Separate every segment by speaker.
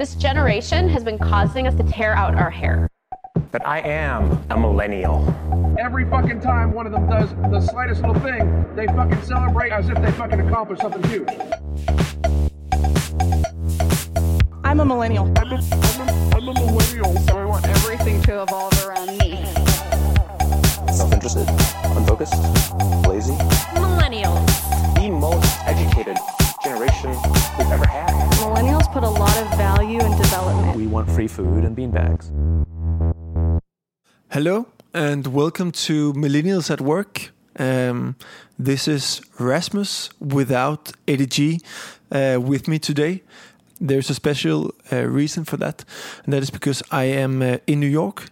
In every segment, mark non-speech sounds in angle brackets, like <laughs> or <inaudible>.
Speaker 1: This generation has been causing us to tear out our hair.
Speaker 2: But I am a millennial.
Speaker 3: Every fucking time one of them does the slightest little thing, they fucking celebrate as if they fucking accomplished something huge.
Speaker 4: I'm a millennial.
Speaker 5: I'm a, I'm a, I'm a millennial.
Speaker 6: So I want everything to evolve around me.
Speaker 7: Self-interested, unfocused, lazy.
Speaker 8: Millennials.
Speaker 2: The most educated generation we've ever had.
Speaker 9: Millennials put a lot of value in development.
Speaker 7: We want free food and beanbags.
Speaker 10: Hello and welcome to Millennials at Work. Um, this is Rasmus without ADG uh, with me today. There's a special uh, reason for that, and that is because I am uh, in New York.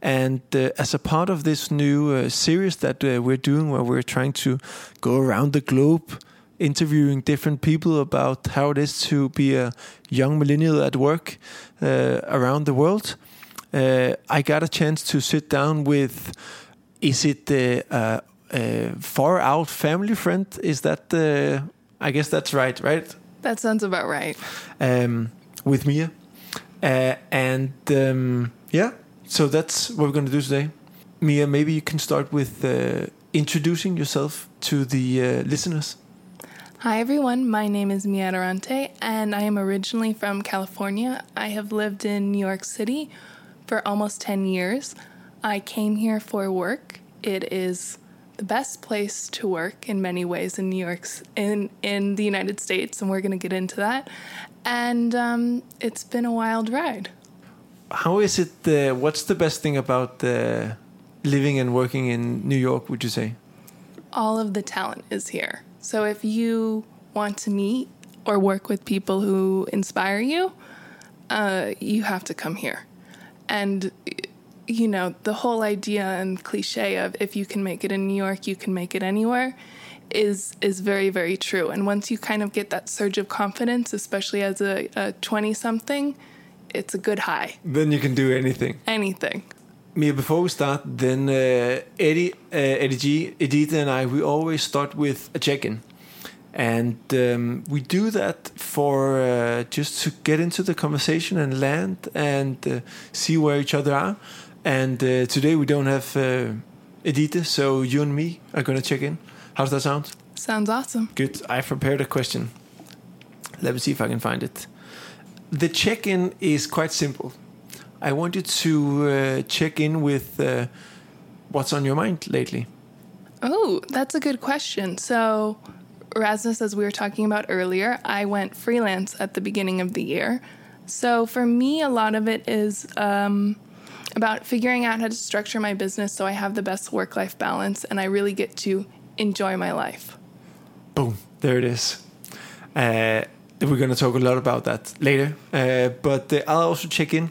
Speaker 10: And uh, as a part of this new uh, series that uh, we're doing, where we're trying to go around the globe interviewing different people about how it is to be a young millennial at work uh, around the world. Uh, I got a chance to sit down with, is it the uh, uh, far out family friend? Is that, uh, I guess that's right, right?
Speaker 4: That sounds about right.
Speaker 10: Um, with Mia. Uh, and um, yeah, so that's what we're going to do today. Mia, maybe you can start with uh, introducing yourself to the uh, listeners.
Speaker 4: Hi, everyone. My name is Mia Durante, and I am originally from California. I have lived in New York City for almost 10 years. I came here for work. It is the best place to work in many ways in New York, in, in the United States, and we're going to get into that. And um, it's been a wild ride.
Speaker 10: How is it? Uh, what's the best thing about uh, living and working in New York, would you say?
Speaker 4: All of the talent is here. So if you want to meet or work with people who inspire you, uh, you have to come here. And you know the whole idea and cliche of if you can make it in New York, you can make it anywhere, is is very very true. And once you kind of get that surge of confidence, especially as a twenty something, it's a good high.
Speaker 10: Then you can do anything.
Speaker 4: Anything.
Speaker 10: Mia, before we start, then uh, Eddie, uh, Eddie G, Edith, and I, we always start with a check-in, and um, we do that for uh, just to get into the conversation and land and uh, see where each other are. And uh, today we don't have uh, Edith, so you and me are gonna check in. How's that sound?
Speaker 4: Sounds awesome.
Speaker 10: Good. I prepared a question. Let me see if I can find it. The check-in is quite simple. I wanted to uh, check in with uh, what's on your mind lately.
Speaker 4: Oh, that's a good question. So, Rasmus, as we were talking about earlier, I went freelance at the beginning of the year. So, for me, a lot of it is um, about figuring out how to structure my business so I have the best work life balance and I really get to enjoy my life.
Speaker 10: Boom, there it is. Uh, we're going to talk a lot about that later, uh, but uh, I'll also check in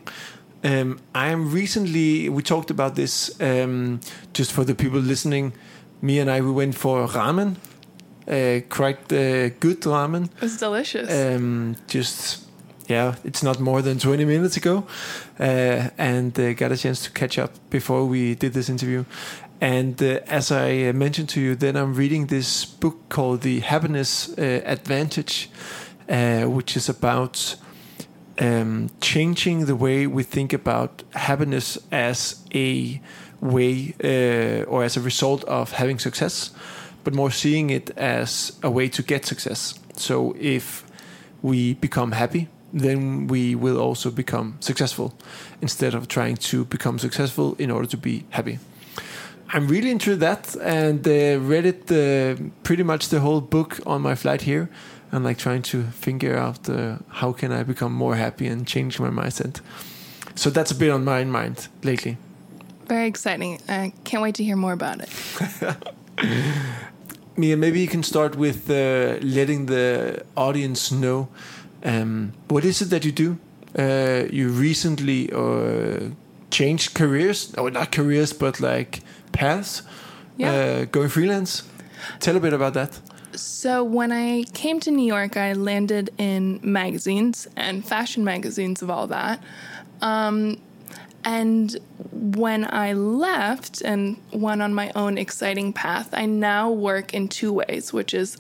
Speaker 10: um, I am recently. We talked about this um, just for the people listening. Mia and I we went for ramen, uh, quite uh, good ramen.
Speaker 4: It's delicious.
Speaker 10: Um, just yeah, it's not more than twenty minutes ago, uh, and uh, got a chance to catch up before we did this interview. And uh, as I mentioned to you, then I'm reading this book called The Happiness uh, Advantage, which is about um, changing the way we think about happiness as a way uh, or as a result of having success, but more seeing it as a way to get success. So if we become happy, then we will also become successful instead of trying to become successful in order to be happy. I'm really into that and uh, read it uh, pretty much the whole book on my flight here and like trying to figure out uh, how can I become more happy and change my mindset. So that's a bit on my mind lately.
Speaker 4: Very exciting. I can't wait to hear more about it. <laughs>
Speaker 10: Mia, maybe you can start with uh, letting the audience know um, what is it that you do. Uh, you recently uh, changed careers, or not careers, but like paths.
Speaker 4: Yeah.
Speaker 10: Uh, going freelance. Tell a bit about that.
Speaker 4: So, when I came to New York, I landed in magazines and fashion magazines of all that. Um, and when I left and went on my own exciting path, I now work in two ways, which is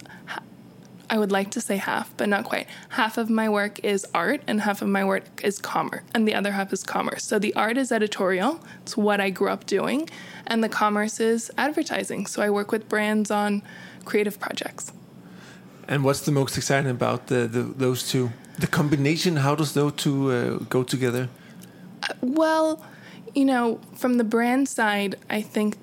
Speaker 4: I would like to say half, but not quite. Half of my work is art, and half of my work is commerce, and the other half is commerce. So the art is editorial, it's what I grew up doing, and the commerce is advertising. So I work with brands on creative projects.
Speaker 10: And what's the most exciting about the, the those two? The combination. How does those two uh, go together?
Speaker 4: Well, you know, from the brand side, I think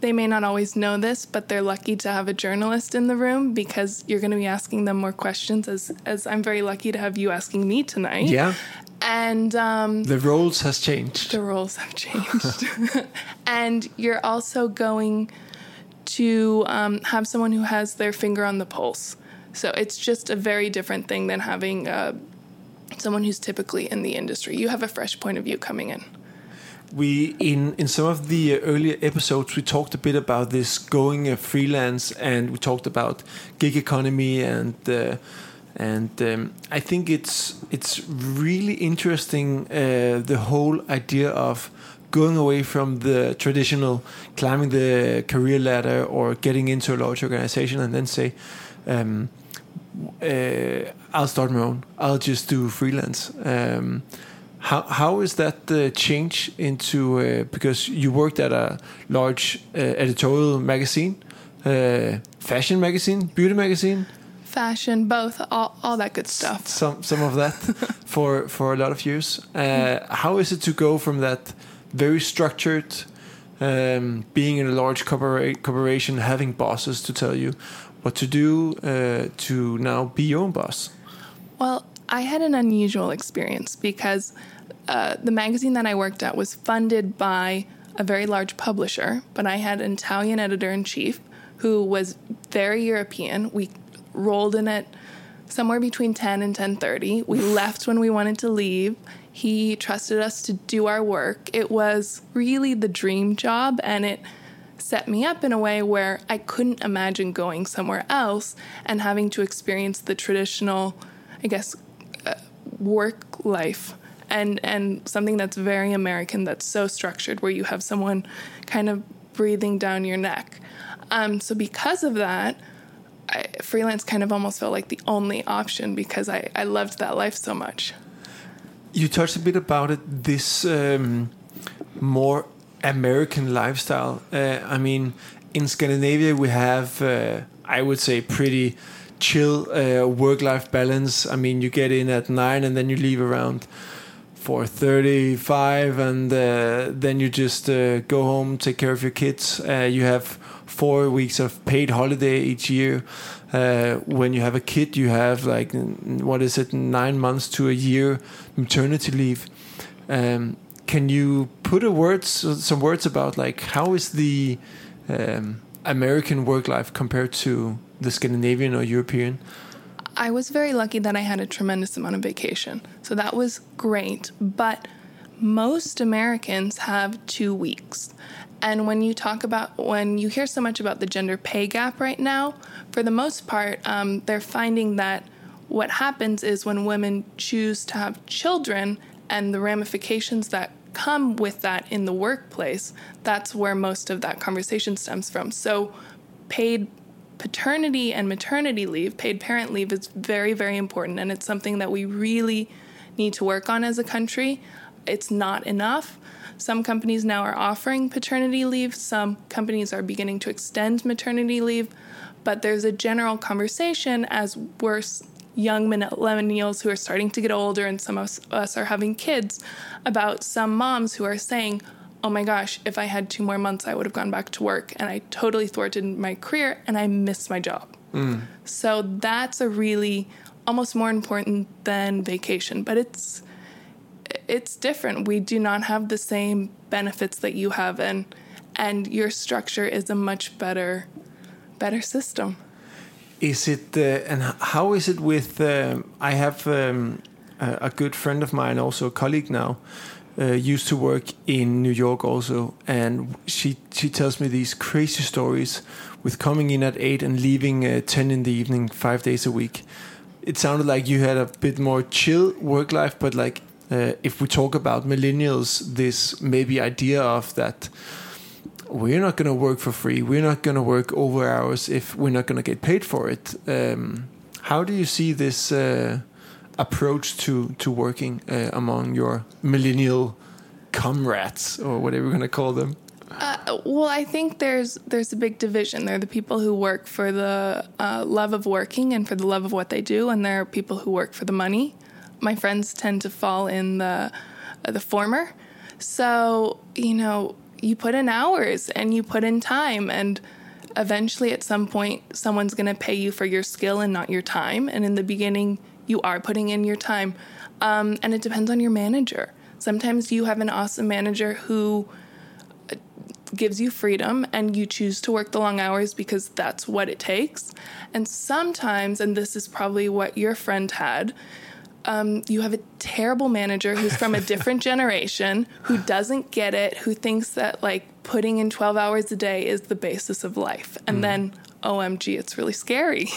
Speaker 4: they may not always know this, but they're lucky to have a journalist in the room because you're going to be asking them more questions. As as I'm very lucky to have you asking me tonight.
Speaker 10: Yeah.
Speaker 4: And um,
Speaker 10: The roles has changed.
Speaker 4: the roles have changed, <laughs> and you're also going to um, have someone who has their finger on the pulse. So it's just a very different thing than having uh, someone who's typically in the industry. You have a fresh point of view coming in.
Speaker 10: we in in some of the uh, earlier episodes we talked a bit about this going uh, freelance and we talked about gig economy and uh, and um, I think it's it's really interesting uh, the whole idea of going away from the traditional climbing the career ladder or getting into a large organization and then say um, uh, I'll start my own I'll just do freelance um, how how is that uh, change into uh, because you worked at a large uh, editorial magazine, uh, fashion magazine, beauty magazine,
Speaker 4: Fashion, both, all, all that good stuff.
Speaker 10: some some of that <laughs> for for a lot of years. Uh, how is it to go from that very structured, um, being in a large corpora- corporation, having bosses to tell you what to do, uh, to now be your own boss?
Speaker 4: Well, I had an unusual experience because uh, the magazine that I worked at was funded by a very large publisher, but I had an Italian editor in chief who was very European. We rolled in at somewhere between 10 and 10:30. We left when we wanted to leave. He trusted us to do our work. It was really the dream job and it set me up in a way where I couldn't imagine going somewhere else and having to experience the traditional, I guess, uh, work life and and something that's very American that's so structured where you have someone kind of breathing down your neck. Um, so because of that, I, freelance kind of almost felt like the only option because I, I loved that life so much.
Speaker 10: You touched a bit about it. This um, more American lifestyle. Uh, I mean, in Scandinavia, we have, uh, I would say, pretty chill uh, work-life balance. I mean, you get in at nine and then you leave around four thirty-five, and uh, then you just uh, go home, take care of your kids. Uh, you have four weeks of paid holiday each year. Uh, when you have a kid, you have like what is it, nine months to a year maternity leave. Um, can you put a words some words about like how is the um, American work life compared to the Scandinavian or European?
Speaker 4: I was very lucky that I had a tremendous amount of vacation. So that was great. But most Americans have two weeks. And when you talk about, when you hear so much about the gender pay gap right now, for the most part, um, they're finding that what happens is when women choose to have children and the ramifications that come with that in the workplace, that's where most of that conversation stems from. So, paid paternity and maternity leave, paid parent leave, is very, very important. And it's something that we really need to work on as a country. It's not enough. Some companies now are offering paternity leave, some companies are beginning to extend maternity leave. But there's a general conversation as we're young millennials who are starting to get older, and some of us- us are having kids, about some moms who are saying, oh my gosh, if I had two more months, I would have gone back to work. And I totally thwarted my career and I missed my job. Mm. So that's a really almost more important than vacation, but it's it's different. We do not have the same benefits that you have and and your structure is a much better better system.
Speaker 10: Is it uh, and how is it with? Um, I have um, a, good friend of mine, also a colleague now, uh, used to work in New York also, and she she tells me these crazy stories with coming in at eight and leaving uh, ten in the evening, five days a week. It sounded like you had a bit more chill work life, but like uh, if we talk about millennials, this maybe idea of that we're not going to work for free. We're not going to work over hours if we're not going to get paid for it. Um, How do you see this uh, approach to to working uh, among your millennial comrades or whatever you're going to call them?
Speaker 4: Uh, well, I think there's there's a big division. There are the people who work for the uh, love of working and for the love of what they do, and there are people who work for the money. My friends tend to fall in the uh, the former. So you know, you put in hours and you put in time, and eventually, at some point, someone's going to pay you for your skill and not your time. And in the beginning, you are putting in your time, um, and it depends on your manager. Sometimes you have an awesome manager who gives you freedom and you choose to work the long hours because that's what it takes. And sometimes, and this is probably what your friend had, um, you have a terrible manager who's from a different <laughs> generation who doesn't get it, who thinks that like putting in 12 hours a day is the basis of life. And
Speaker 10: Mm.
Speaker 4: then, OMG, it's really scary.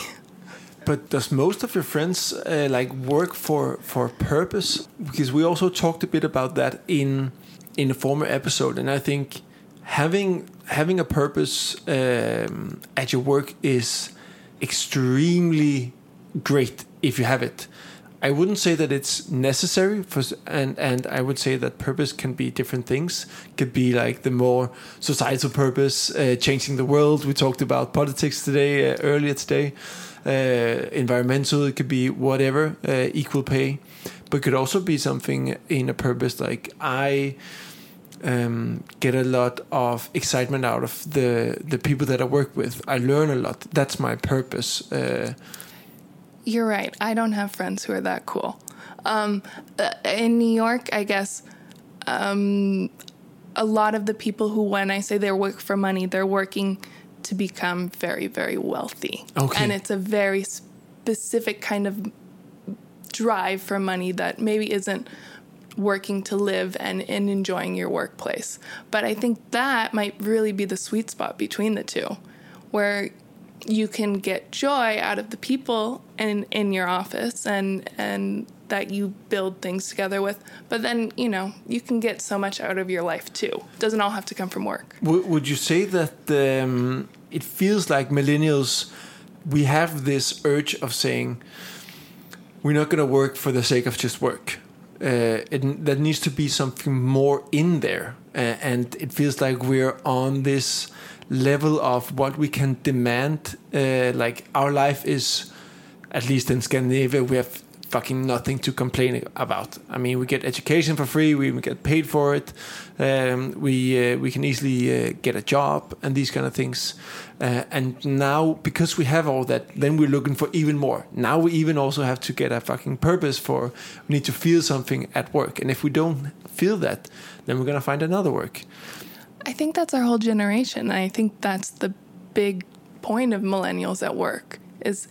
Speaker 10: But does most of your friends uh, like work for for purpose? Because we also talked a bit about that in in a former episode, and I think having having a purpose um, at your work is extremely great if you have it. I wouldn't say that it's necessary for, and and I would say that purpose can be different things. Could be like the more societal purpose, uh, changing the world. We talked about politics today, uh, earlier today. Uh, environmental, it could be whatever, uh, equal pay, but could also be something in a purpose like I um, get a lot of excitement out of the the people that I work with. I learn a lot. That's my purpose. Uh,
Speaker 4: You're right. I don't have friends who are that cool. Um, uh, in New York, I guess um, a lot of the people who, when I say they work for money, they're working to become very, very wealthy.
Speaker 10: Okay.
Speaker 4: And it's a very specific kind of drive for money that maybe isn't working to live and, and enjoying your workplace. But I think that might really be the sweet spot between the two, where you can get joy out of the people in, in your office and and that you build things together with. But then, you know, you can get so much out of your life too. It doesn't all have to come from work.
Speaker 10: W- would you say that um, it feels like millennials we have this urge of saying we're not going to work for the sake of just work uh, it, needs to be something more in there uh, and it feels like we're on this level of what we can demand uh, like our life is at least in Scandinavia we have fucking nothing to complain about. I mean, we get education for free, we get paid for it, um, we uh, we can easily uh, get a job and these kind of things. Uh, and now, because we have all that, then we're looking for even more. Now we even also have to get a fucking purpose for. We need to feel something at work, and if we don't feel that, then we're gonna find another work.
Speaker 4: I think that's our whole generation. And I think that's the big point of millennials at work is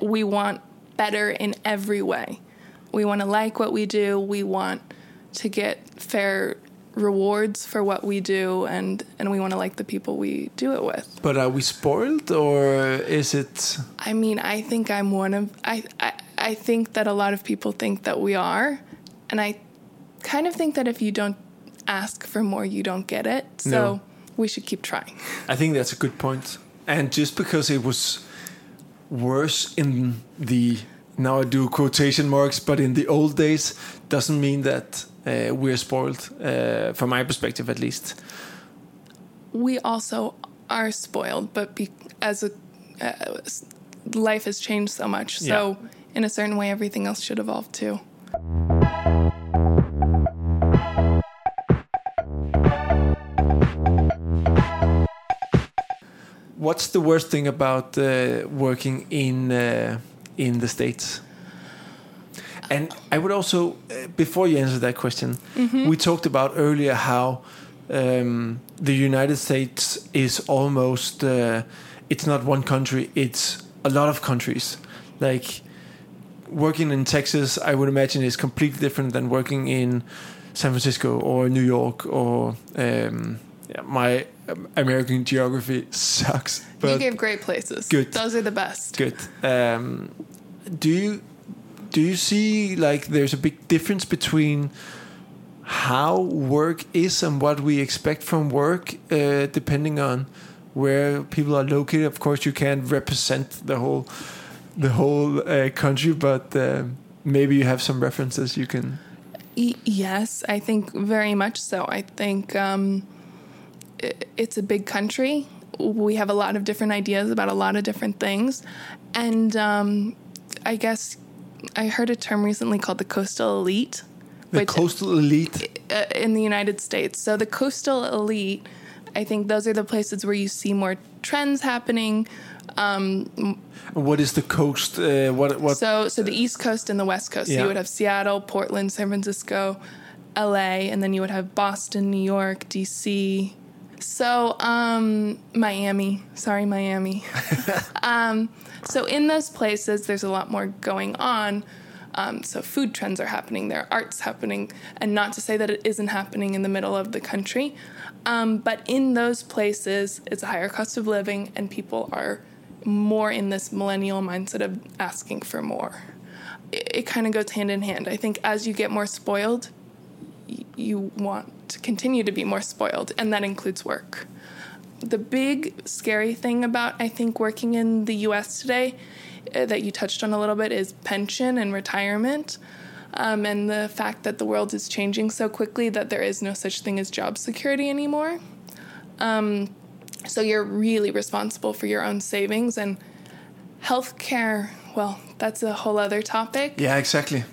Speaker 4: we want better in every way. We want to like what we do. We want to get fair rewards for what we do and and we want to like the people we do it with.
Speaker 10: But are we spoiled, or is it?
Speaker 4: I mean, I think I'm one of I, I I think that a lot of people think that we are, and I kind of think that if you don't ask for more, you don't get it. So
Speaker 10: No.
Speaker 4: we should keep trying. <laughs>
Speaker 10: I think that's a good point. And just because it was worse in the now I do quotation marks, but in the old days doesn't mean that uh, we're spoiled, uh, from my perspective at least.
Speaker 4: We also are spoiled, but be, as a uh, life has changed so much, so
Speaker 10: Yeah.
Speaker 4: in a certain way, everything else should evolve too.
Speaker 10: What's the worst thing about uh, working in uh, in the states? And I would also, uh, before you answer that question, we talked about earlier how um, the United States is almost uh, it's not one country; it's a lot of countries. Like working in Texas, I would imagine is completely different than working in San Francisco or New York or um, yeah, my American geography sucks.
Speaker 4: you gave great places.
Speaker 10: Good.
Speaker 4: Those are the best.
Speaker 10: good. Um, do you do you see like there's a big difference between how work is and what we expect from work, uh, depending on where people are located? Of course, you can't represent the whole the whole uh, country, but uh, maybe you have some references you can.
Speaker 4: Yes, I think very much so. I think um, it's a big country. We have a lot of different ideas about a lot of different things. And um, I guess I heard a term recently called the coastal elite.
Speaker 10: The coastal elite.
Speaker 4: uh, in the United States. So the coastal elite, I think those are the places where you see more trends happening. Um,
Speaker 10: What is the coast? Uh, what what?
Speaker 4: so so the East Coast and the West Coast. So you would have Seattle, Portland, San Francisco, LA, and then you would have Boston, New York, DC. So um, Miami. Sorry, Miami. <laughs> um, so in those places, there's a lot more going on. Um, so food trends are happening there, art's happening, and not to say that it isn't happening in the middle of the country, um, but in those places, it's a higher cost of living, and people are more in this millennial mindset of asking for more. It, it kind of goes hand in hand. I think as you get more spoiled, y- you want to continue to be more spoiled, and that includes work. The big scary thing about, I think, working in the US today uh, that you touched on a little bit is pension and retirement. Um, and the fact that the world is changing so quickly that there is no such thing as job security anymore. Um, so you're really responsible for your own savings and healthcare. Well, that's a whole other topic.
Speaker 10: yeah, exactly.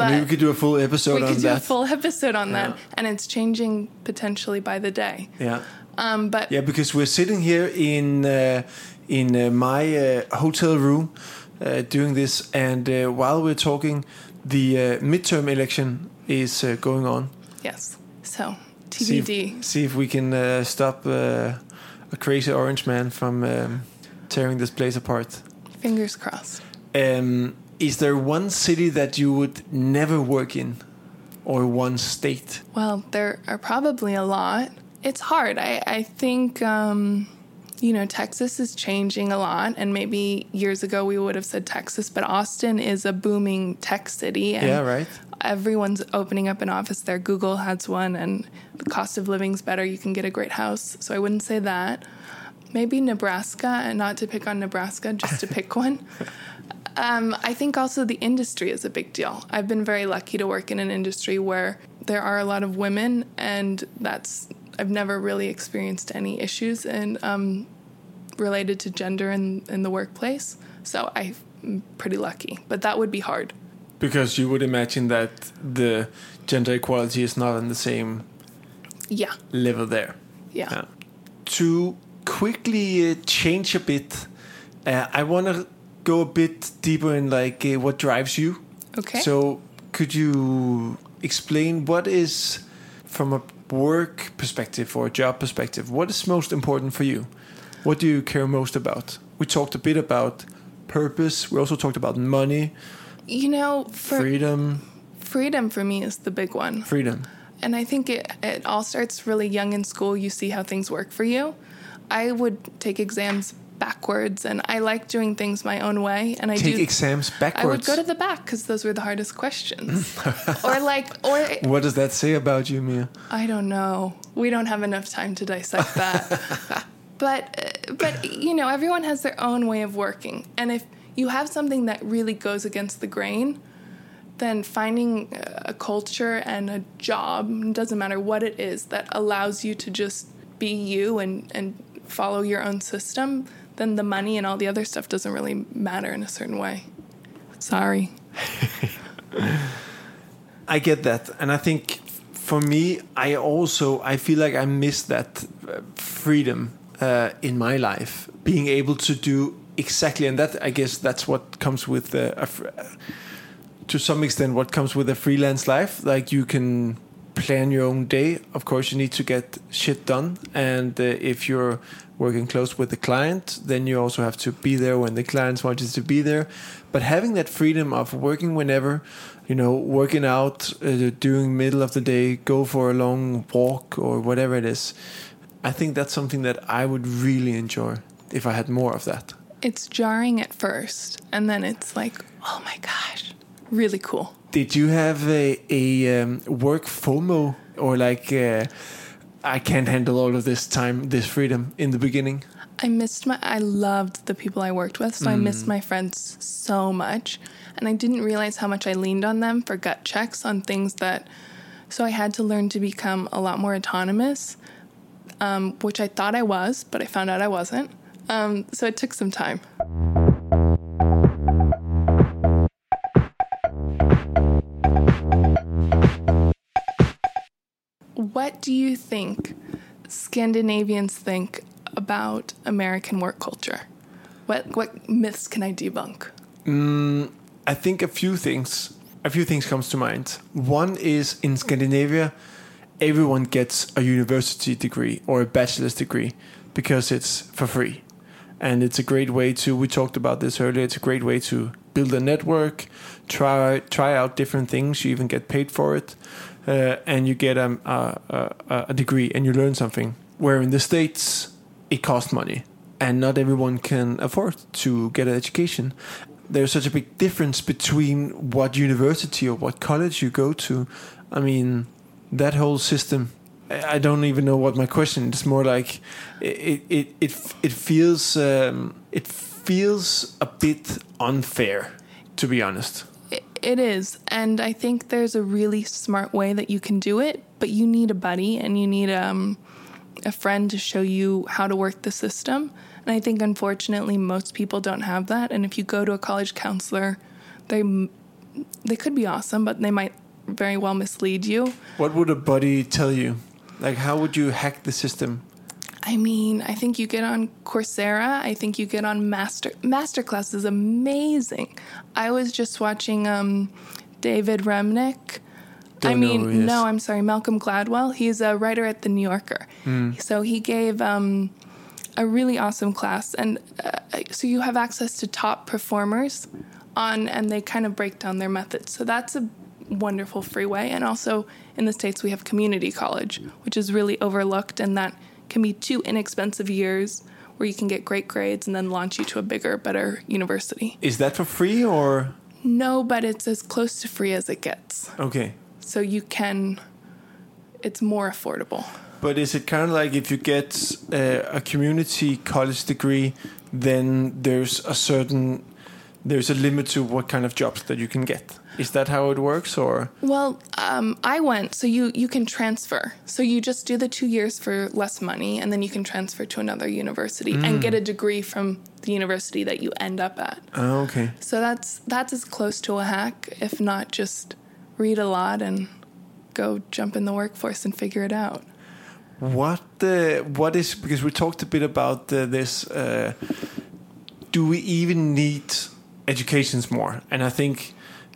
Speaker 4: But
Speaker 10: Maybe we could do a full episode on that.
Speaker 4: we could do
Speaker 10: that.
Speaker 4: a full episode on
Speaker 10: Yeah.
Speaker 4: that, and it's changing potentially by the day.
Speaker 10: yeah.
Speaker 4: Um, but
Speaker 10: Yeah, because we're sitting here in uh, in uh, my uh, hotel room uh, doing this, and uh, while we're talking, the uh, midterm election is uh, going on.
Speaker 4: yes, so
Speaker 10: See
Speaker 4: TBD.
Speaker 10: if, see if we can uh, stop uh, a crazy orange man from um, tearing this place apart.
Speaker 4: Fingers crossed.
Speaker 10: Um, is there one city that you would never work in, or one state?
Speaker 4: Well, there are probably a lot. It's hard. I, I think, um, you know, Texas is changing a lot. And maybe years ago we would have said Texas, but Austin is a booming tech city. And
Speaker 10: Yeah, right.
Speaker 4: Everyone's opening up an office there. Google has one, and the cost of living's better. You can get a great house. So I wouldn't say that. Maybe Nebraska, and not to pick on Nebraska, just to pick one. <laughs> Um, I think also the industry is a big deal. I've been very lucky to work in an industry where there are a lot of women, and that's I've never really experienced any issues and um, related to gender in in the workplace. So I'm pretty lucky, but that would be hard.
Speaker 10: Because you would imagine that the gender equality is not on the same
Speaker 4: Yeah,
Speaker 10: level there.
Speaker 4: yeah.
Speaker 10: Yeah. To quickly uh, change a bit, uh, I want to go a bit deeper in like uh, what drives you.
Speaker 4: Okay.
Speaker 10: So could you explain what is from a work perspective or a job perspective, what is most important for you? What do you care most about? We talked a bit about purpose. We also talked about money,
Speaker 4: You know, for
Speaker 10: freedom,
Speaker 4: freedom for me is the big one.
Speaker 10: freedom.
Speaker 4: And I think it, it all starts really young in school. You see how things work for you. I would take exams backwards, and I like doing things my own way. And I
Speaker 10: Take
Speaker 4: do.
Speaker 10: exams backwards.
Speaker 4: I would go to the back because those were the hardest questions. <laughs> or like, or
Speaker 10: what does that say about you, Mia?
Speaker 4: I don't know. We don't have enough time to dissect that. <laughs> but uh, but you know, everyone has their own way of working, and if you have something that really goes against the grain, then finding a culture and a job doesn't matter what it is that allows you to just be you and and follow your own system, then the money and all the other stuff doesn't really matter in a certain way. Sorry. <laughs>
Speaker 10: I get that, and I think for me, I also I feel like I miss that uh, freedom uh, in my life, being able to do exactly, and that I guess that's what comes with uh, a, fr- to some extent what comes with a freelance life. Like you can plan your own day. Of course, you need to get shit done, and uh, if you're working close with the client, then you also have to be there when the clients want you to be there. But having that freedom of working whenever, you know, working out, uh, doing middle of the day, go for a long walk or whatever it is, I think that's something that I would really enjoy if I had more of that.
Speaker 4: It's jarring at first, and then it's like, oh my gosh, really cool.
Speaker 10: Did you have a, a um, work FOMO or like uh, I can't handle all of this time, this freedom in the beginning?
Speaker 4: I missed my I loved the people I worked with, so I missed
Speaker 10: Mm.
Speaker 4: my friends so much. And I didn't realize how much I leaned on them for gut checks on things that so I had to learn to become a lot more autonomous, um, which I thought I was, but I found out I wasn't. Um, so it took some time. What do you think Scandinavians think about American work culture? What what myths can I debunk?
Speaker 10: Mm, I think a few things. A few things comes to mind. One is in Scandinavia, everyone gets a university degree or a bachelor's degree because it's for free, and it's a great way to. We talked about this earlier. It's a great way to build a network, try try out different things. You even get paid for it, uh, and you get um, a, a, a degree and you learn something. Where in the states, it costs money, and not everyone can afford to get an education there's such a big difference between what university or what college you go to. I mean, that whole system. I don't even know what my question. It's more like it it it it feels um, it feels a bit unfair, to be honest.
Speaker 4: It, is, and I think there's a really smart way that you can do it, but you need a buddy and you need um, a friend to show you how to work the system. And I think unfortunately most people don't have that. And if you go to a college counselor, they they could be awesome, but they might very well mislead you.
Speaker 10: What would a buddy tell you? Like, how would you hack the system?
Speaker 4: I mean, I think you get on Coursera. I think you get on Master Masterclass is amazing. I was just watching um, David Remnick. I
Speaker 10: Don't know
Speaker 4: mean,
Speaker 10: who he is.
Speaker 4: no, I'm sorry, Malcolm Gladwell. He's a writer at the New Yorker. So he gave um, a really awesome class, and uh, so you have access to top performers on, and they kind of break down their methods. So that's a wonderful free way. And also in the states, we have community college, which is really overlooked, and that can be two inexpensive years where you can get great grades and then launch you to a bigger, better university.
Speaker 10: Is that for free or
Speaker 4: No, but it's as close to free as it gets.
Speaker 10: okay?
Speaker 4: So you can, it's more affordable.
Speaker 10: But is it kind of like if you get uh, a community college degree, then there's a certain there's a limit to what kind of jobs that you can get? Is that how it works, or
Speaker 4: Well, um, I went, so you, you can transfer. So you just do the two years for less money, and then you can transfer to another university and get a degree from the university that you end up at.
Speaker 10: oh, okay?
Speaker 4: So that's that's as close to a hack, if not just read a lot and go jump in the workforce and figure it out.
Speaker 10: What the what is because we talked a bit about uh, this. Uh, do we even need educations more? And I think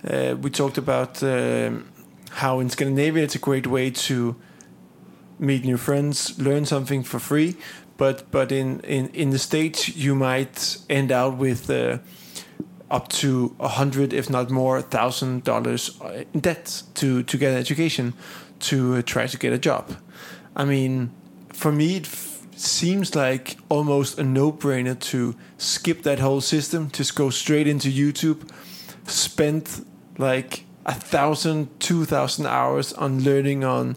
Speaker 10: uh, we talked about um, how in Scandinavia it's a great way to meet new friends, learn something for free. But but in in, in the states you might end out with. Uh, up to a hundred, if not more, thousand dollars in debt to to get an education, to uh, try to get a job. I mean, for me, it seems like almost a no-brainer to skip that whole system, just go straight into YouTube, spend like a thousand, two thousand hours on learning on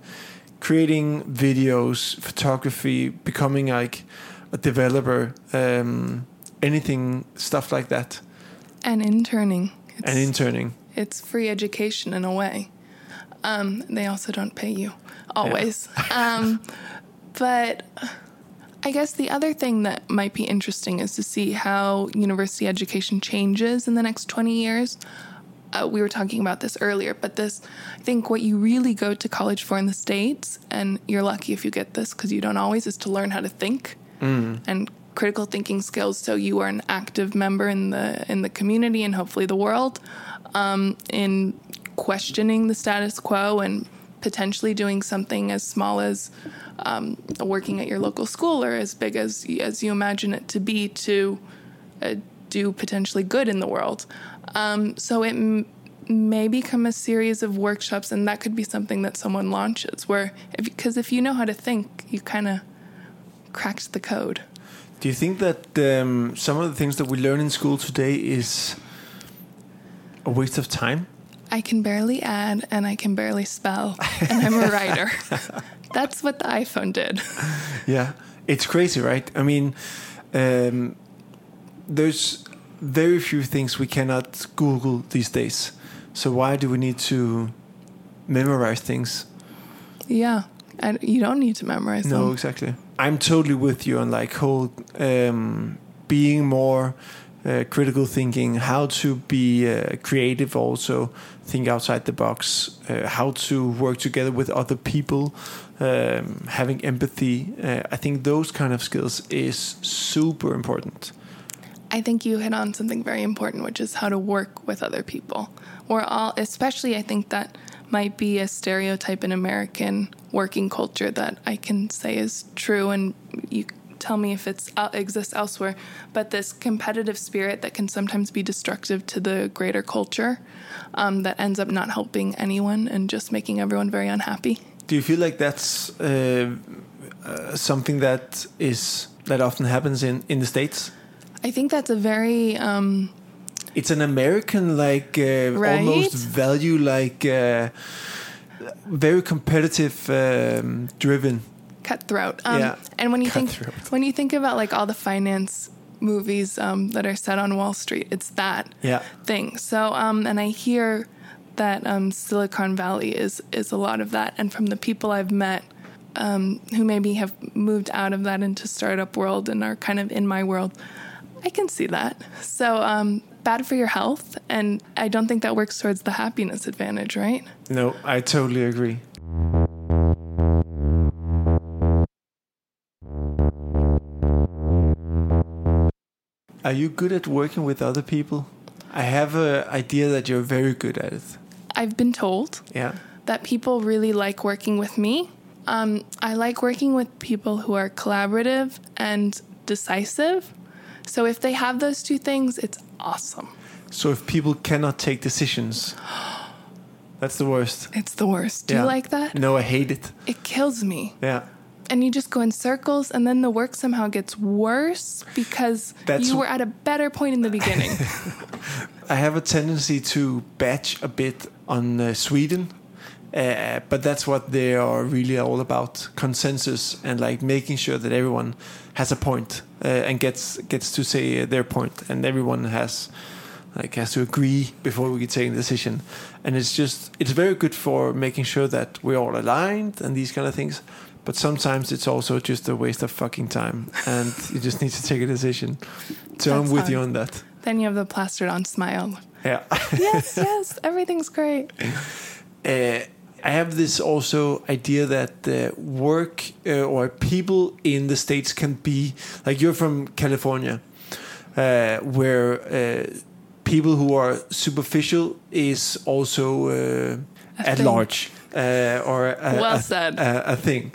Speaker 10: creating videos, photography, becoming like a developer, um, anything, stuff like that,
Speaker 4: And interning. It's,
Speaker 10: and interning.
Speaker 4: it's free education in a way. Um, they also don't pay you always. <laughs> um, but I guess the other thing that might be interesting is to see how university education changes in the next 20 years. Uh, we were talking about this earlier, but this, I think what you really go to college for in the States, and you're lucky if you get this because you don't always, is to learn how to think and critical thinking skills. So you are an active member in the in the community and hopefully the world um, in questioning the status quo and potentially doing something as small as um, working at your local school or as big as as you imagine it to be to uh, do potentially good in the world. Um, so it m- may become a series of workshops, and that could be something that someone launches. Where, because if, you know how to think, you kind of cracked the code.
Speaker 10: Do you think that um, some of the things that we learn in school today is a waste of time?
Speaker 4: I can barely add and I can barely spell, and I'm a <laughs> writer. That's what the iPhone did.
Speaker 10: Yeah, it's crazy, right? I mean, Um, there's very few things we cannot Google these days. So why do we need to memorize things?
Speaker 4: Yeah. And you don't need to memorize
Speaker 10: No,
Speaker 4: them.
Speaker 10: exactly. I'm totally with you on like whole um, being more uh, critical thinking, how to be uh, creative, also think outside the box, uh, how to work together with other people, um, having empathy. Uh, I think those kind of skills is super important.
Speaker 4: I think you hit on something very important, which is how to work with other people. We're all, especially, I think that might be a stereotype in American working culture that I can say is true, and you tell me if it uh, exists elsewhere. But this competitive spirit that can sometimes be destructive to the greater culture, um, that ends up not helping anyone and just making everyone very unhappy.
Speaker 10: Do you feel like that's uh, uh, something that is that often happens in in the states?
Speaker 4: I think that's a very um,
Speaker 10: it's an American like uh,
Speaker 4: Right?
Speaker 10: almost value like uh, very competitive um, driven.
Speaker 4: cutthroat. Um,
Speaker 10: Yeah.
Speaker 4: And when you
Speaker 10: Cutthroat.
Speaker 4: think when you think about like all the finance movies um, that are set on Wall Street, it's that
Speaker 10: Yeah.
Speaker 4: thing. So um, and I hear that um, Silicon Valley is is a lot of that. And from the people I've met um, who maybe have moved out of that into startup world and are kind of in my world, I can see that. So um, bad for your health, and I don't think that works towards the happiness advantage, right?
Speaker 10: No, I totally agree. Are you good at working with other people? I have an idea that you're very good at it.
Speaker 4: I've been told
Speaker 10: Yeah.
Speaker 4: that people really like working with me. Um, I like working with people who are collaborative and decisive. So if they have those two things, it's awesome.
Speaker 10: So if people cannot take decisions, <gasps> that's the worst.
Speaker 4: It's the worst. Do
Speaker 10: Yeah.
Speaker 4: you like that?
Speaker 10: No, I hate it.
Speaker 4: It kills me.
Speaker 10: Yeah.
Speaker 4: And you just go in circles, and then the work somehow gets worse because
Speaker 10: That's-
Speaker 4: you were at a better point in the beginning. <laughs>
Speaker 10: I have a tendency to batch a bit on uh, Sweden, uh, but that's what they are really all about: consensus and like making sure that everyone has a point uh, and gets gets to say uh, their point, and everyone has like has to agree before we can take a decision. And it's just it's very good for making sure that we're all aligned and these kind of things. But sometimes it's also just a waste of fucking time, and <laughs> you just need to take a decision. So I'm
Speaker 4: That's
Speaker 10: with you on that.
Speaker 4: then you have the plastered on smile.
Speaker 10: Yeah. <laughs>
Speaker 4: Yes, yes, everything's great.
Speaker 10: uh, I have this also idea that uh, work uh, or people in the states can be like you're from California, uh, where uh, people who are superficial is also uh, at
Speaker 4: thing.
Speaker 10: large uh, or a,
Speaker 4: Well
Speaker 10: a-
Speaker 4: said.
Speaker 10: a, a thing.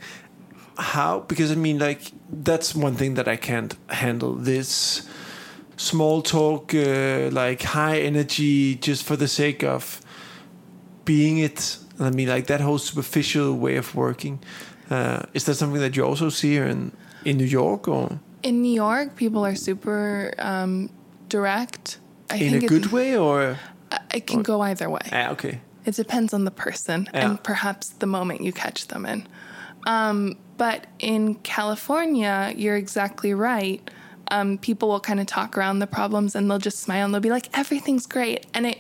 Speaker 10: How? Because I mean, like that's one thing that I can't handle. This small talk, uh, like high energy, just for the sake of being it. I mean, like that whole superficial way of working. Uh, is that something that you also see in in New York, or
Speaker 4: In New York, people are super um, direct. I
Speaker 10: in a good way, or
Speaker 4: It can go either way.
Speaker 10: ah, okay,
Speaker 4: It depends on the person
Speaker 10: Yeah.
Speaker 4: and perhaps the moment you catch them in. Um, but in California, you're exactly right. Um, people will kind of talk around the problems and they'll just smile and they'll be like, "Everything's great," and it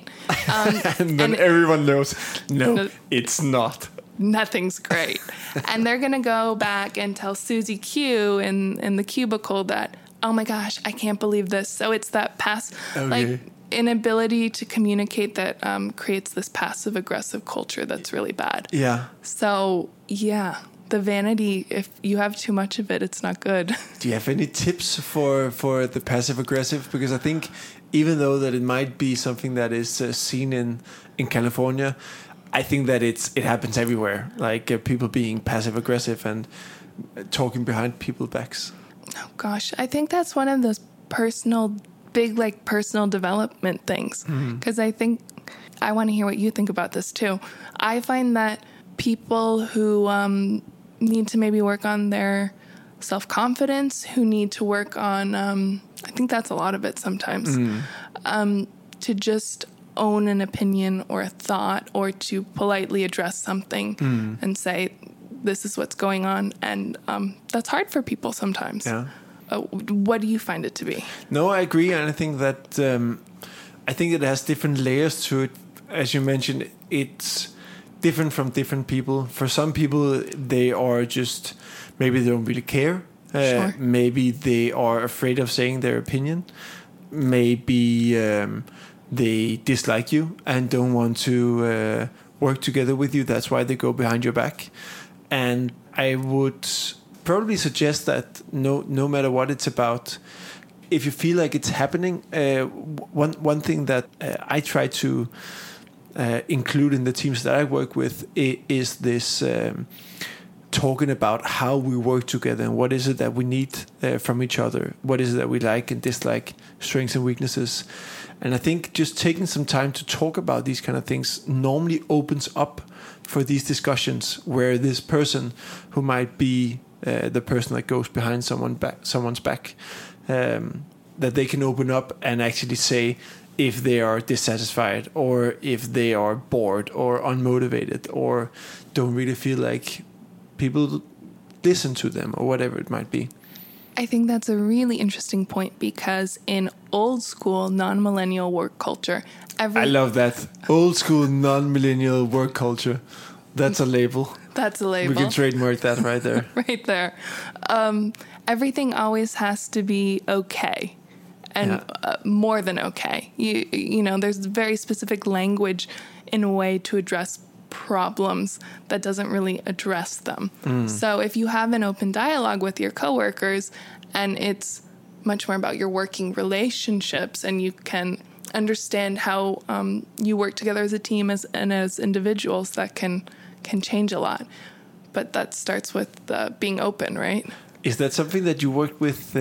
Speaker 4: um, <laughs>
Speaker 10: and then
Speaker 4: and
Speaker 10: everyone knows. No,
Speaker 4: No.
Speaker 10: it's not.
Speaker 4: nothing's great. <laughs> and they're gonna go back and tell Susie Q in in the cubicle that, "Oh my gosh, I can't believe this." So it's that pass
Speaker 10: Okay.
Speaker 4: like inability to communicate that um, creates this passive aggressive culture that's really bad.
Speaker 10: Yeah.
Speaker 4: So yeah, the vanity. If you have too much of it, it's not good. <laughs>
Speaker 10: Do you have any tips for for the passive aggressive? Because I think even though that it might be something that is uh, seen in in California, I think that it's it happens everywhere. Like uh, people being passive aggressive and uh, talking behind people's backs.
Speaker 4: oh gosh, I think that's one of those personal, big like personal development things. Because I think I want to hear what you think about this too. I find that people who um, need to maybe work on their self confidence, who need to work on, um, I think that's a lot of it sometimes, um, to just own an opinion or a thought or to politely address something and say, this is what's going on. And um, that's hard for people sometimes.
Speaker 10: Yeah.
Speaker 4: Uh, what do you find it to be?
Speaker 10: No, I agree, and I think that um, I think it has different layers to it. As you mentioned, it's different from different people. For some people, they are just maybe they don't really care. Uh,
Speaker 4: Sure.
Speaker 10: Maybe they are afraid of saying their opinion. Maybe um, they dislike you and don't want to uh, work together with you. That's why they go behind your back. And I would probably suggest that no, no matter what it's about, if you feel like it's happening, uh, one one thing that uh, I try to uh, include in the teams that I work with is this um, talking about how we work together and what is it that we need uh, from each other, what is it that we like and dislike, strengths and weaknesses. And I think just taking some time to talk about these kind of things normally opens up for these discussions where this person who might be uh, the person that goes behind someone back, someone's back, um, that they can open up and actually say if they are dissatisfied or if they are bored or unmotivated or don't really feel like people listen to them or whatever it might be.
Speaker 4: I think that's a really interesting point because in old school non millennial work culture, every
Speaker 10: I love that old school non-millennial work culture. That's a label.
Speaker 4: that's a label.
Speaker 10: We can trademark that right there. <laughs>
Speaker 4: right there. Um, everything always has to be okay, and
Speaker 10: Yeah.
Speaker 4: uh, more than okay. You you know, there's very specific language in a way to address problems that doesn't really address them. So if you have an open dialogue with your coworkers, and it's much more about your working relationships, and you can understand how um, you work together as a team as and as individuals, that can can change a lot but that starts with uh, being open, right?
Speaker 10: Is that something that you worked with uh,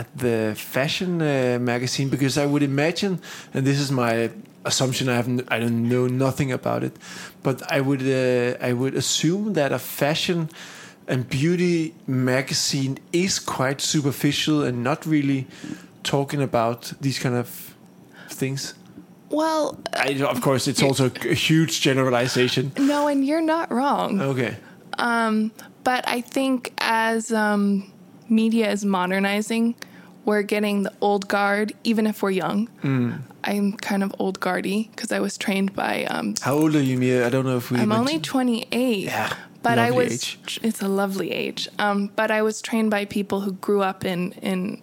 Speaker 10: at the fashion uh, magazine? Because I would imagine, and this is my assumption, I have n- I don't know nothing about it, but I would uh, I would assume that a fashion and beauty magazine is quite superficial and not really talking about these kind of things.
Speaker 4: Well,
Speaker 10: I, of course, it's also a huge generalization.
Speaker 4: no, and you're not wrong.
Speaker 10: Okay.
Speaker 4: But I think as um, media is modernizing, we're getting the old guard, even if we're young. I'm kind of old guardy because I was trained by. Um,
Speaker 10: How old are you, Mia? I don't know if we.
Speaker 4: I'm only 28.
Speaker 10: Yeah,
Speaker 4: But I was.
Speaker 10: age.
Speaker 4: It's a lovely age. Um, but I was trained by people who grew up in in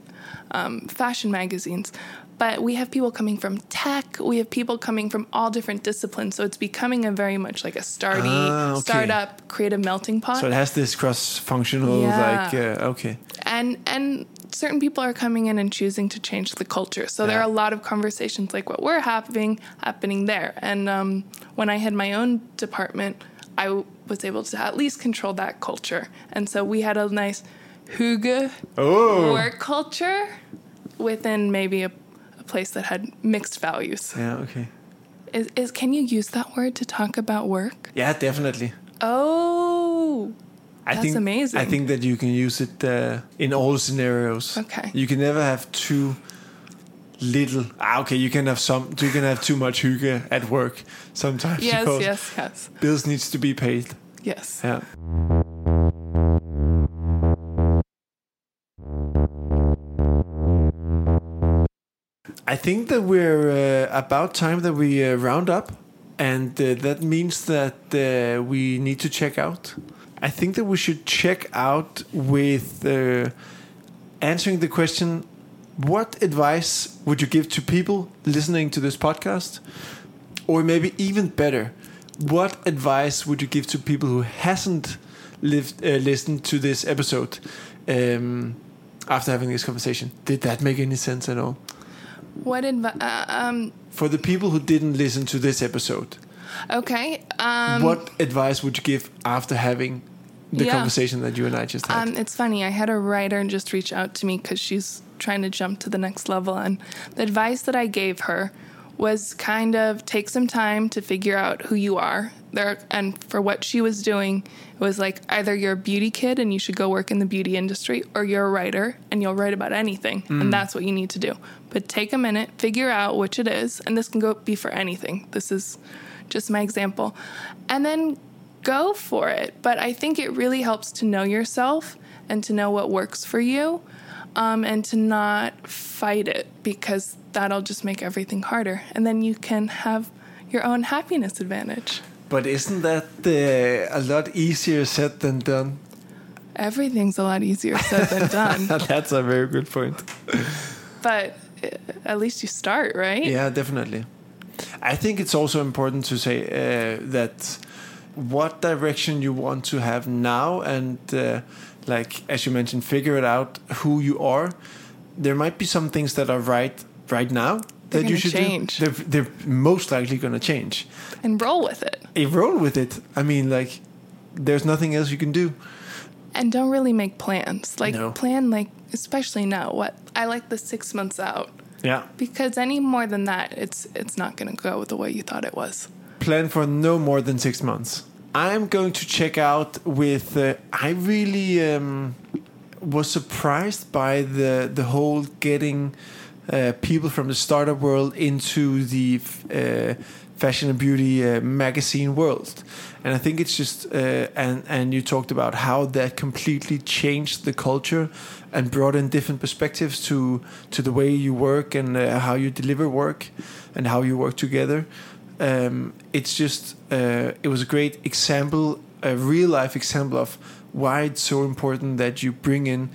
Speaker 4: um, fashion magazines. But we have people coming from tech. We have people coming from all different disciplines. So it's becoming a very much like a starty
Speaker 10: Ah, okay.
Speaker 4: startup creative melting pot.
Speaker 10: So it has this cross-functional,
Speaker 4: Yeah.
Speaker 10: like uh, okay,
Speaker 4: and and certain people are coming in and choosing to change the culture. So there are a lot of conversations like what we're having happening there. And um, when I had my own department, I w- was able to at least control that culture. And so we had a nice hygge
Speaker 10: Oh.
Speaker 4: work culture within maybe a, a place that had mixed values.
Speaker 10: yeah, okay,
Speaker 4: Is, is can you use that word to talk about work?
Speaker 10: yeah, definitely.
Speaker 4: Oh,
Speaker 10: I
Speaker 4: That's
Speaker 10: think
Speaker 4: amazing.
Speaker 10: I think that you can use it uh, in all scenarios.
Speaker 4: Okay.
Speaker 10: you can never have too little. Ah, okay, you can have some. You can have too much hygge at work sometimes. <laughs>
Speaker 4: yes, yes, yes,
Speaker 10: Bills needs to be paid.
Speaker 4: yes.
Speaker 10: Yeah. Think that we're uh, about time that we uh, round up, and uh, that means that uh, we need to check out. I think that we should check out with uh, answering the question what advice would you give to people listening to this podcast? Or maybe even better, what advice would you give to people who hasn't lived, uh, listened to this episode um, after having this conversation? Did that make any sense at all?
Speaker 4: What advice? Uh, um,
Speaker 10: For the people who didn't listen to this episode,
Speaker 4: okay. Um,
Speaker 10: what advice would you give after having the
Speaker 4: Yeah.
Speaker 10: conversation that you and I just had?
Speaker 4: Um, it's funny. I had a writer just reach out to me because she's trying to jump to the next level, and the advice that I gave her was kind of take some time to figure out who you are. There, and for what she was doing, it was like either you're a beauty kid and you should go work in the beauty industry, or you're a writer and you'll write about anything, and mm. that's what you need to do. But take a minute, figure out which it is, and this can go be for anything. This is just my example, and then go for it. But I think it really helps to know yourself and to know what works for you. Um, and to not fight it because that'll just make everything harder. And then you can have your own happiness advantage.
Speaker 10: But isn't that uh, a lot easier said than done?
Speaker 4: Everything's a lot easier said than done. <laughs>
Speaker 10: That's a very good point.
Speaker 4: but uh, at least you start, right?
Speaker 10: Yeah, definitely. I think it's also important to say uh, that what direction you want to have now, and uh, like as you mentioned, figure it out who you are. There might be some things that are right right now
Speaker 4: They're
Speaker 10: that you should
Speaker 4: change.
Speaker 10: do. They're, they're most likely going to change.
Speaker 4: And roll with it.
Speaker 10: You roll with it. I mean, like, there's nothing else you can do.
Speaker 4: And don't really make plans. Like,
Speaker 10: No.
Speaker 4: plan, like, especially now, what I like the six months out.
Speaker 10: Yeah.
Speaker 4: Because any more than that, it's it's not going to go the way you thought it was.
Speaker 10: plan for no more than six months. I'm going to check out with. Uh, I really um, was surprised by the the whole getting uh, people from the startup world into the uh, fashion and beauty uh, magazine world, and I think it's just. Uh, and and you talked about how that completely changed the culture and brought in different perspectives to to the way you work and uh, how you deliver work and how you work together um, it's just uh, it was a great example, a real life example of why it's so important that you bring in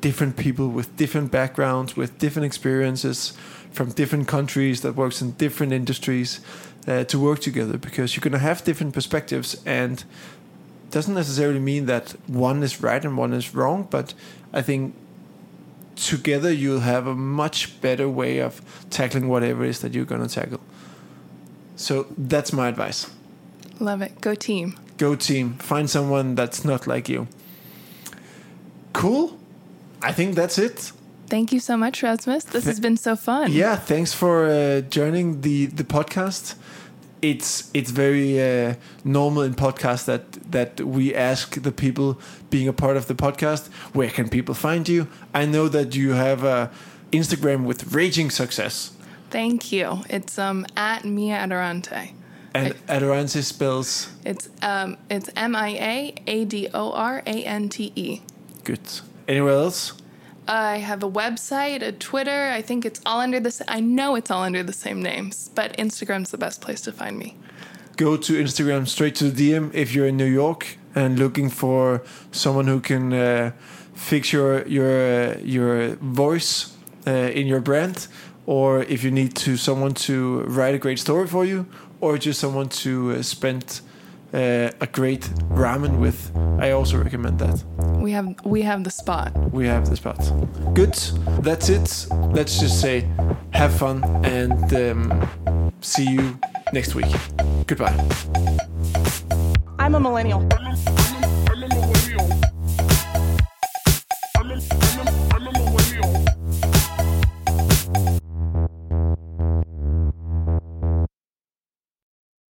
Speaker 10: different people with different backgrounds, with different experiences from different countries that works in different industries uh, to work together because you're gonna have different perspectives and doesn't necessarily mean that one is right and one is wrong, but I think together you'll have a much better way of tackling whatever it is that you're gonna tackle. So that's my advice.
Speaker 4: Love it. Go team.
Speaker 10: Go team. Find someone that's not like you. Cool. I think that's it.
Speaker 4: Thank you so much, Rasmus. This has been so fun.
Speaker 10: Yeah, thanks for uh, joining the the podcast. It's it's very uh, normal in podcasts that that we ask the people being a part of the podcast where can people find you. I know that you have a Instagram with raging success,
Speaker 4: Thank you. It's um at Mia Adorante.
Speaker 10: and Adorante spells
Speaker 4: It's um it's M I A A D O R A N T E.
Speaker 10: good. Anywhere else?
Speaker 4: I have a website, a Twitter. I think it's all under the. sa- I know it's all under the same names, but Instagram's the best place to find me.
Speaker 10: go to Instagram straight to the DM if you're in New York and looking for someone who can uh, fix your your uh, your voice uh, in your brand, or if you need to someone to write a great story for you, or just someone to uh, spend uh, a great ramen with. I also recommend that.
Speaker 4: We have we have the spot.
Speaker 10: We have the spot. Good. That's it. Let's just say, have fun and um, see you next week. Goodbye.
Speaker 9: I'm a millennial.
Speaker 5: I'm a millennial.